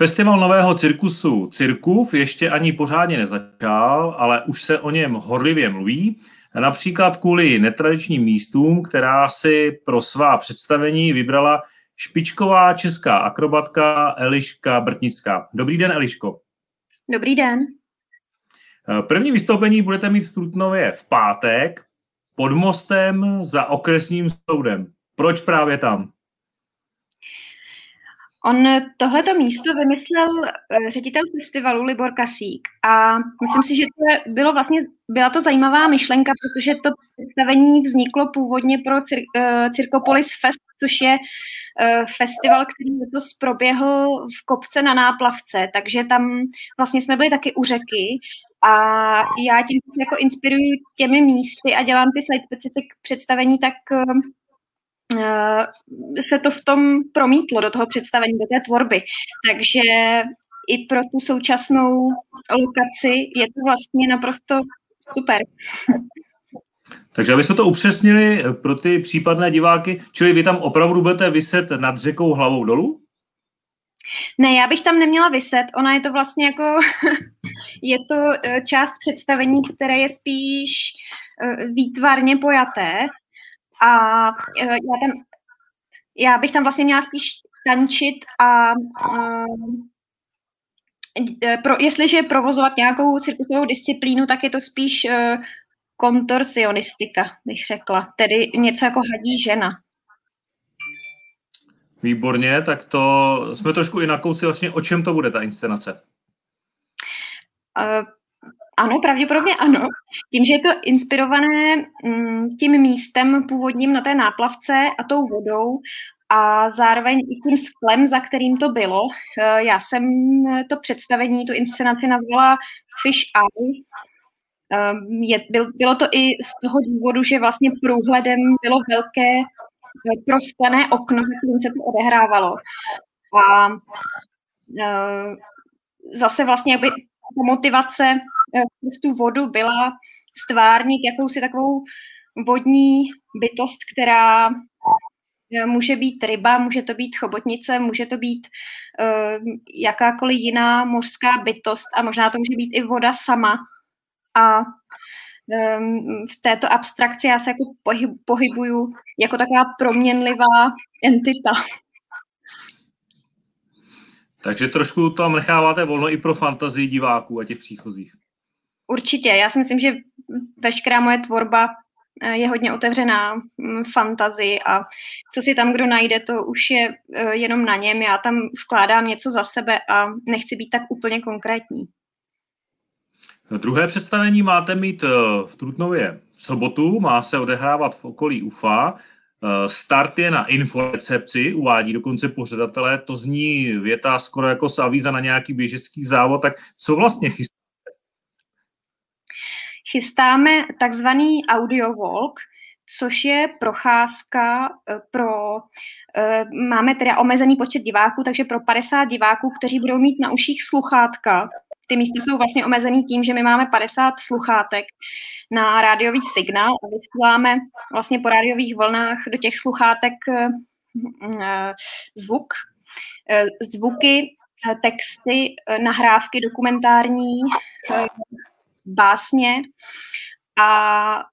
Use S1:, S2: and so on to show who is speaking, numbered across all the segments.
S1: Festival nového cirkusu Cirkův ještě ani pořádně nezačal, ale už se o něm horlivě mluví. Například kvůli netradičním místům, která si pro svá představení vybrala špičková česká akrobatka Eliška Brtnická. Dobrý den, Eliško.
S2: Dobrý den.
S1: První vystoupení budete mít v Trutnově v pátek pod mostem za okresním soudem. Proč právě tam?
S2: On tohleto místo vymyslel eh, ředitel festivalu Libor Kasík. A myslím si, že to bylo vlastně, byla to zajímavá myšlenka, protože to představení vzniklo původně pro Cir, uh, Cirkopolis Fest, což je uh, festival, který letos proběhl v kopce na Náplavce, takže tam vlastně jsme byli taky u řeky. A já tím jako inspiruju těmi místy a dělám ty site specific představení, tak Eh, se to v tom promítlo do toho představení, do té tvorby. Takže i pro tu současnou lokaci je to vlastně naprosto super.
S1: Takže abychom to upřesnili pro ty případné diváky, čili vy tam opravdu budete vyset nad řekou hlavou dolů?
S2: Ne, já bych tam neměla vyset. Ona je to vlastně jako, je to eh, část představení, které je spíš eh, výtvarně pojaté a uh, já, tam, já bych tam vlastně měla spíš tančit a uh, pro, jestliže provozovat nějakou cirkusovou disciplínu, tak je to spíš uh, kontorsionistika, bych řekla. Tedy něco jako hadí žena.
S1: Výborně, tak to jsme trošku i nakousli vlastně, o čem to bude ta inscenace.
S2: Uh, ano, pravděpodobně ano. Tím, že je to inspirované mm, tím místem původním na té náplavce a tou vodou a zároveň i tím sklem, za kterým to bylo. Eh, já jsem to představení, tu inscenaci nazvala Fish Eye. Eh, je, byl, bylo to i z toho důvodu, že vlastně průhledem bylo velké eh, prosklené okno, v kterým se to odehrávalo. A zase vlastně ta motivace v tu vodu byla stvárnit jakousi takovou vodní bytost, která eh, může být ryba, může to být chobotnice, může to být uh, jakákoliv jiná mořská bytost a možná to může být i voda sama. A um, v této abstrakci já se jako pohyb, pohybuju jako taková proměnlivá entita.
S1: Takže trošku tam necháváte volno i pro fantazii diváků a těch příchozích.
S2: Určitě, já si myslím, že veškerá moje tvorba eh, je hodně otevřená mm, fantazii a co si tam kdo najde, to už je eh, jenom na něm. Já tam vkládám něco za sebe a nechci být tak úplně konkrétní.
S1: Druhé představení máte mít eh, v Trutnově v sobotu, má se odehrávat v okolí UFA. Start je na inforecepci, uvádí dokonce pořadatelé, to zní věta skoro jako z avíza na nějaký běžecký závod, tak co vlastně chystá
S2: chystáme takzvaný audio walk, což je procházka eh, pro, eh, máme teda omezený počet diváků, takže pro 50 diváků, kteří budou mít na uších sluchátka. Ty místa jsou vlastně omezený tím, že my máme 50 sluchátek na rádiový signál a vysíláme vlastně po rádiových vlnách do těch sluchátek eh, zvuk, zvuky, texty, nahrávky dokumentární, básně a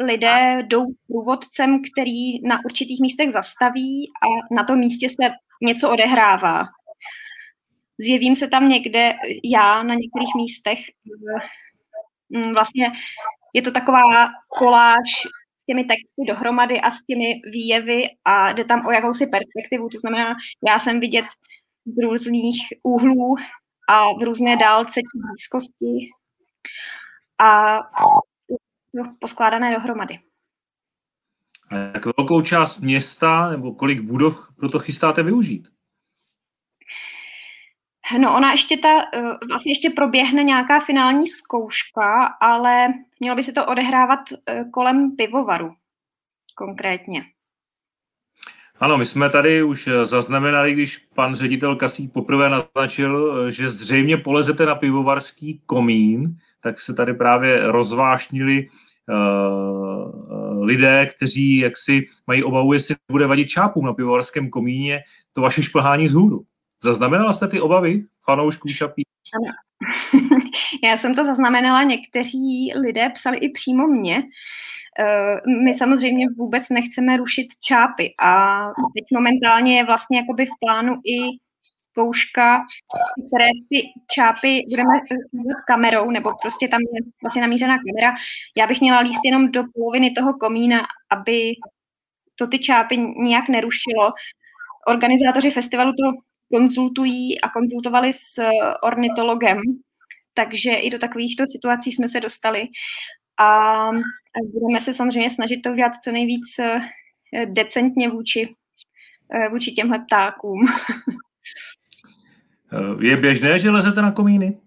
S2: lidé jdou průvodcem, který na určitých místech zastaví a na tom místě se něco odehrává. Zjevím se tam někde já na některých místech. Mm, vlastně je to taková koláž s těmi texty dohromady a s těmi výjevy a jde tam o jakousi perspektivu, to znamená, já jsem vidět z různých úhlů a v různé dálce blízkosti a poskládané dohromady.
S1: A jak velkou část města nebo kolik budov proto chystáte využít?
S2: No ona ještě ta, eh, vlastně ještě proběhne nějaká finální zkouška, ale mělo by se to odehrávat eh, kolem pivovaru konkrétně.
S1: Ano, my jsme tady už zaznamenali, když pan ředitel Kasík poprvé naznačil, že zřejmě polezete na pivovarský komín, tak se tady právě rozvášnili uh, lidé, kteří jaksi mají obavu, jestli bude vadit čápům na pivovarském komíně to vaše šplhání z hůru. Zaznamenala jste ty obavy fanoušků Čapí?
S2: Ano. Já jsem to zaznamenala, někteří lidé psali i přímo mě. Eh, my samozřejmě vůbec nechceme rušit čápy a teď momentálně je vlastně jakoby v plánu i zkouška, které ty čápy budeme sledovat kamerou, nebo prostě tam je vlastně namířená kamera. Já bych měla líst jenom do poloviny toho komína, aby to ty čápy nijak nerušilo. Organizátoři festivalu to konzultují a konzultovali s ornitologem, takže i do takovýchto situací jsme se dostali. A budeme se samozřejmě snažit to udělat co nejvíc eh, decentně vůči, eh, vůči těmhle ptákům.
S1: Je běžné, že lezete na komíny?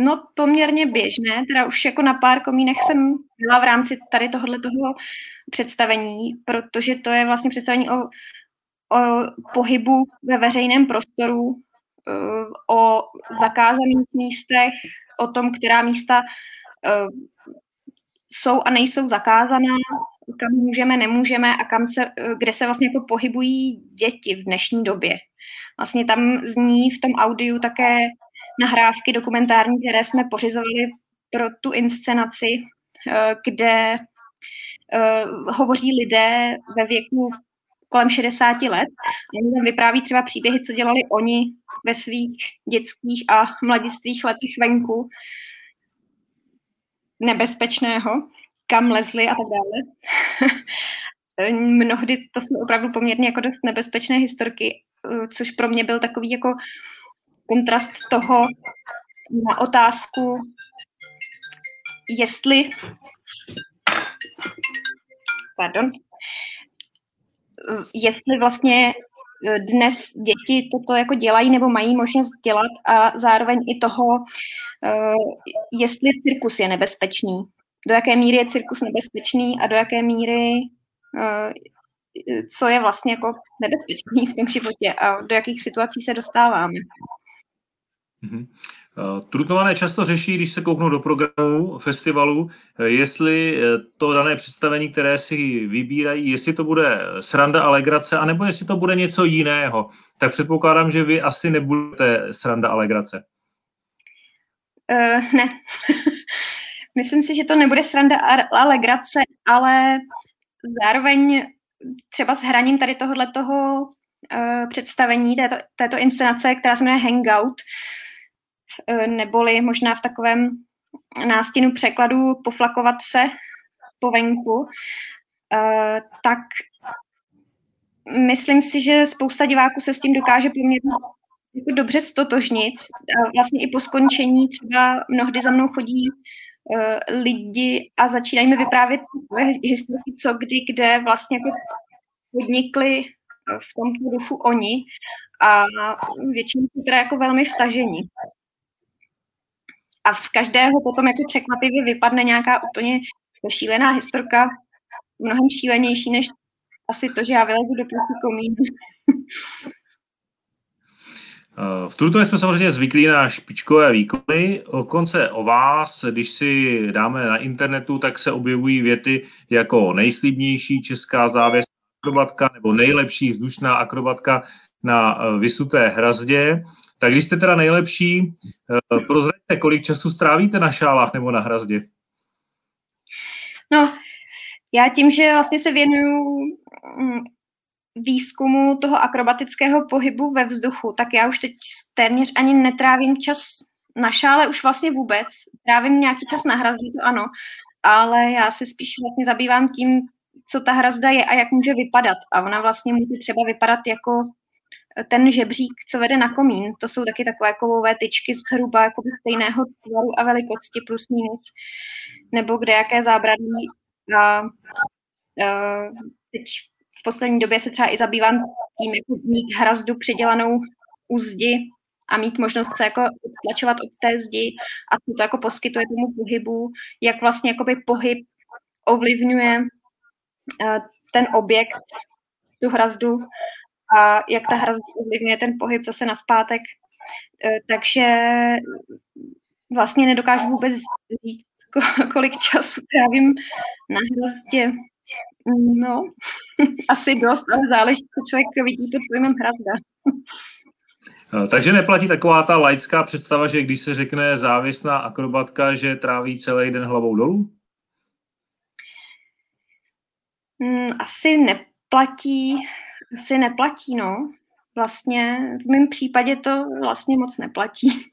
S2: No poměrně běžné, teda už jako na pár komínech jsem byla v rámci tady tohohle toho představení, protože to je vlastně představení o, o pohybu ve veřejném prostoru, eh, o zakázaných místech, o tom, která místa eh, jsou a nejsou zakázaná, kam můžeme, nemůžeme a kam se, eh, kde se vlastně jako pohybují děti v dnešní době. Vlastně tam zní v tom audiu také nahrávky dokumentární, které jsme pořizovali pro tu inscenaci, kde hovoří lidé ve věku kolem 60 let. Oni tam vypráví třeba příběhy, co dělali oni ve svých dětských a mladistvých letech venku nebezpečného, kam lezli a tak dále. Mnohdy to jsou opravdu poměrně jako dost nebezpečné historky, což pro mě byl takový jako kontrast toho na otázku, jestli pardon, jestli vlastně eh, dnes děti toto jako dělají nebo mají možnost dělat a zároveň i toho, eh, jestli cirkus je nebezpečný. Do jaké míry je cirkus nebezpečný a do jaké míry eh, co je vlastně jako nebezpečný v tom životě a do jakých situací se dostáváme.
S1: Mm-hmm. Trutnované často řeší, když se kouknou do programu festivalu, eh, jestli eh, to dané představení, které si vybírají, jestli to bude sranda a legrace, anebo jestli to bude něco jiného. Tak předpokládám, že vy asi nebudete sranda a legrace.
S2: Uh, ne. Myslím si, že to nebude sranda a legrace, ale zároveň třeba s hraním tady tohohle toho uh, představení, této, této inscenace, která se jmenuje Hangout, Eh, neboli možná v takovém nástěnu překladu poflakovat se po venku, eh, tak myslím si, že spousta diváků se s tím dokáže poměrně jako dobře stotožnit. Vlastně i po skončení třeba mnohdy za mnou chodí lidi a začínají mi vyprávět svoje historiky, co kdy, kde vlastně jako podnikli v tomto duchu oni a většinou jsou teda jako velmi vtažení a z každého potom jako překvapivě vypadne nějaká úplně šílená historka, mnohem šílenější než asi to, že já vylezu do proti komínu.
S1: Eh, v Trutnově jsme samozřejmě zvyklí na špičkové výkony. Konce o vás, když si dáme na internetu, tak se objevují věty jako nejslibnější česká závěs akrobatka nebo nejlepší vzdušná akrobatka na eh, vysuté hrazdě. Tak když jste teda nejlepší, eh, prozraďte, kolik času strávíte na šálách nebo na hrazdě?
S2: No, já tím, že vlastně se věnuju mm, výzkumu toho akrobatického pohybu ve vzduchu, tak já už teď téměř ani netrávím čas na šále, už vlastně vůbec. Trávím nějaký čas na hrazdě, to ano, ale já se spíš vlastně zabývám tím, co ta hrazda je a jak může vypadat. A ona vlastně může třeba vypadat jako ten žebřík, co vede na komín, to jsou taky takové kovové tyčky zhruba jako stejného tvaru a velikosti plus minus, nebo kde jaké zábradlí. A, a teď v poslední době se třeba i zabývám tím, jako mít hrazdu přidělanou u zdi a mít možnost se jako tlačovat od té zdi a to jako poskytuje tomu pohybu, jak vlastně jakoby pohyb ovlivňuje ten objekt, tu hrazdu a jak ta hra ovlivňuje ten pohyb zase na zpátek. E, takže vlastně nedokážu vůbec říct, kolik času trávím na hrazdě. No, asi dost, ale záleží, co člověk vidí pod pojmem hrazda.
S1: Eh, takže neplatí taková ta laická představa, že když se řekne závislá akrobatka, že tráví celý den hlavou dolů?
S2: Mm, asi neplatí, asi neplatí, no. Vlastně v mém případě to vlastně moc neplatí.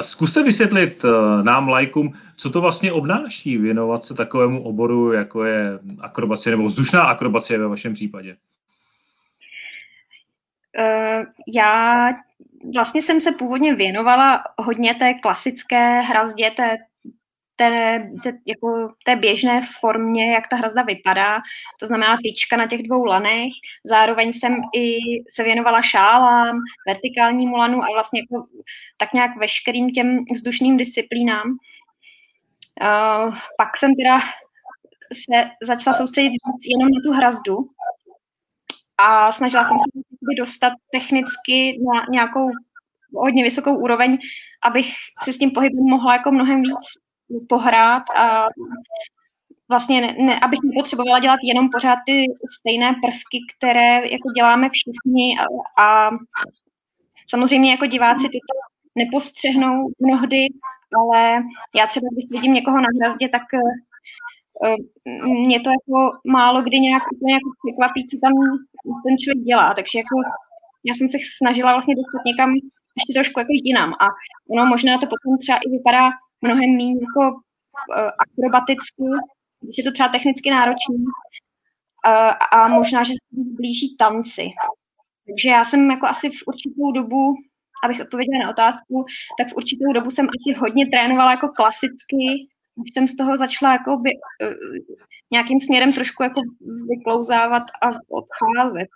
S1: Zkuste vysvětlit eh, nám, lajkům, co to vlastně obnáší věnovat se takovému oboru, jako je akrobacie nebo vzdušná akrobacie ve vašem případě.
S2: Uh, já vlastně jsem se původně věnovala hodně té klasické hrazdě, té té, té, jako té běžné formě, jak ta hrazda vypadá, to znamená tyčka na těch dvou lanech. Zároveň jsem i se věnovala šálám, vertikálnímu lanu a vlastně jako tak nějak veškerým těm vzdušným disciplínám. Uh, pak jsem teda se začala soustředit jenom na tu hrazdu a snažila jsem se dostat technicky na nějakou hodně vysokou úroveň, abych si s tím pohybem mohla jako mnohem víc pohrát a vlastně ne, ne, abych nepotřebovala dělat jenom pořád ty stejné prvky, které jako děláme všichni a, a samozřejmě jako diváci to nepostřehnou mnohdy, ale já třeba, když vidím někoho na hrazdě, tak uh, mě to jako málo kdy nějak úplně jako překvapí, co tam ten člověk dělá, takže jako já jsem se snažila vlastně dostat někam ještě trošku jako jinam a ono možná to potom třeba i vypadá mnohem méně jako uh, akrobaticky, když je to třeba technicky náročný uh, a možná, že se blíží tanci. Takže já jsem jako asi v určitou dobu, abych odpověděla na otázku, tak v určitou dobu jsem asi hodně trénovala jako klasicky, už jsem z toho začala jako by, uh, nějakým směrem trošku jako vyklouzávat a odcházet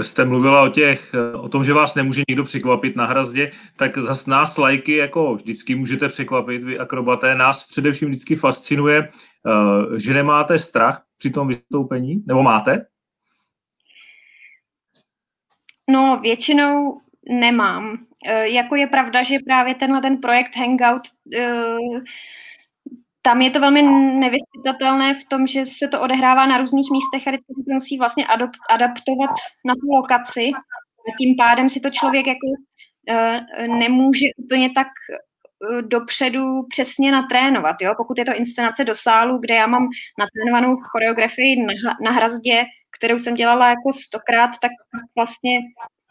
S1: jste mluvila o, těch, o tom, že vás nemůže nikdo překvapit na hrazdě, tak zas nás lajky jako vždycky můžete překvapit, vy akrobaté. Nás především vždycky fascinuje, eh, že nemáte strach při tom vystoupení, nebo máte?
S2: No, většinou nemám. E, jako je pravda, že právě tenhle ten projekt Hangout e, tam je to velmi nevyspytatelné v tom, že se to odehrává na různých místech a vždycky se musí vlastně adaptovat na tu lokaci. A tím pádem si to člověk jako uh, nemůže úplně tak uh, dopředu přesně natrénovat. Jo? Pokud je to inscenace do sálu, kde já mám natrénovanou choreografii na, na hrazdě, kterou jsem dělala jako stokrát, tak vlastně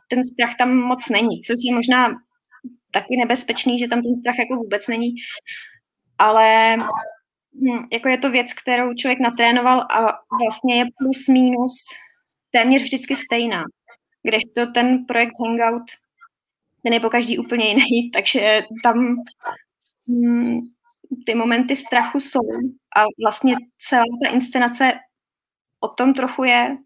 S2: ten strach tam moc není, což je možná taky nebezpečný, že tam ten strach jako vůbec není ale hm, jako je to věc, kterou člověk natrénoval a vlastně je plus minus téměř vždycky stejná. Kdežto ten projekt Hangout, ten je po každý úplně jiný, takže tam hm, ty momenty strachu jsou a vlastně celá ta inscenace o tom trochu je.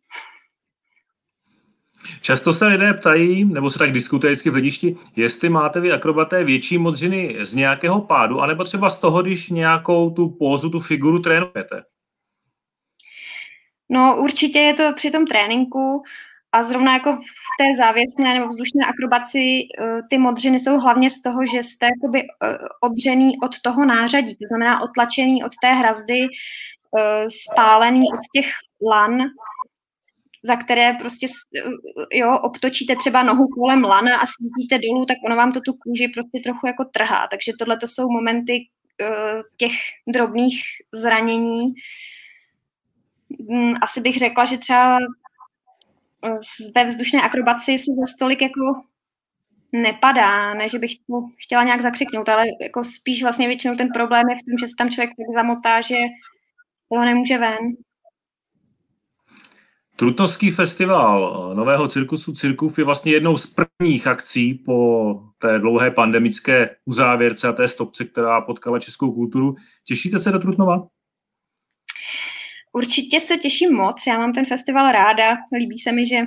S1: Často se lidé ptají, nebo se tak diskutuje vždycky v hledišti, jestli máte vy akrobaté větší modřiny z nějakého pádu, anebo třeba z toho, když nějakou tu pózu, tu figuru trénujete.
S2: No určitě je to při tom tréninku a zrovna jako v té závěsné nebo vzdušné akrobaci eh, ty modřiny jsou hlavně z toho, že jste jakoby eh, odřený od toho nářadí, to znamená otlačený od té hrazdy, eh, spálený od těch lan za které prostě jo, obtočíte třeba nohu kolem lana a svítíte dolů, tak ono vám to tu kůži prostě trochu jako trhá. Takže tohle to jsou momenty uh, těch drobných zranění. Um, asi bych řekla, že třeba uh, ve vzdušné akrobaci se za stolik jako nepadá, ne, že bych to chtěla nějak zakřiknout, ale jako spíš vlastně většinou ten problém je v tom, že se tam člověk tak zamotá, že toho nemůže ven.
S1: Trutnovský festival nového cirkusu Cirkův je vlastně jednou z prvních akcí po té dlouhé pandemické uzávěrce a té stopce, která potkala českou kulturu. Těšíte se do Trutnova?
S2: Určitě se těším moc. Já mám ten festival ráda. Líbí se mi, že,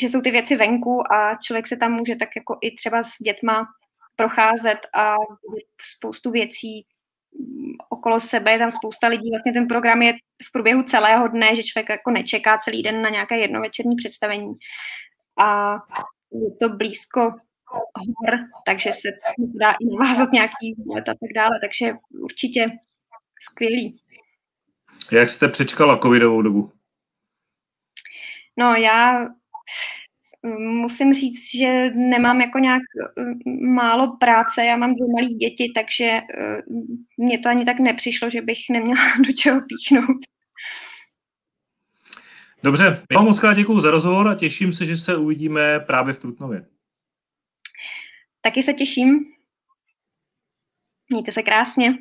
S2: že jsou ty věci venku a člověk se tam může tak jako i třeba s dětma procházet a spoustu věcí, okolo sebe, je tam spousta lidí, vlastně ten program je v průběhu celého dne, že člověk jako nečeká celý den na nějaké jednovečerní představení. A je to blízko hor, takže se dá i navázat nějaký let a tak dále, takže určitě skvělý.
S1: Jak jste přečkala covidovou dobu?
S2: No já musím říct, že nemám jako nějak málo práce, já mám dvě malé děti, takže mně to ani tak nepřišlo, že bych neměla do čeho píchnout.
S1: Dobře, já vám moc děkuji za rozhovor a těším se, že se uvidíme právě v Trutnově.
S2: Taky se těším. Mějte se krásně.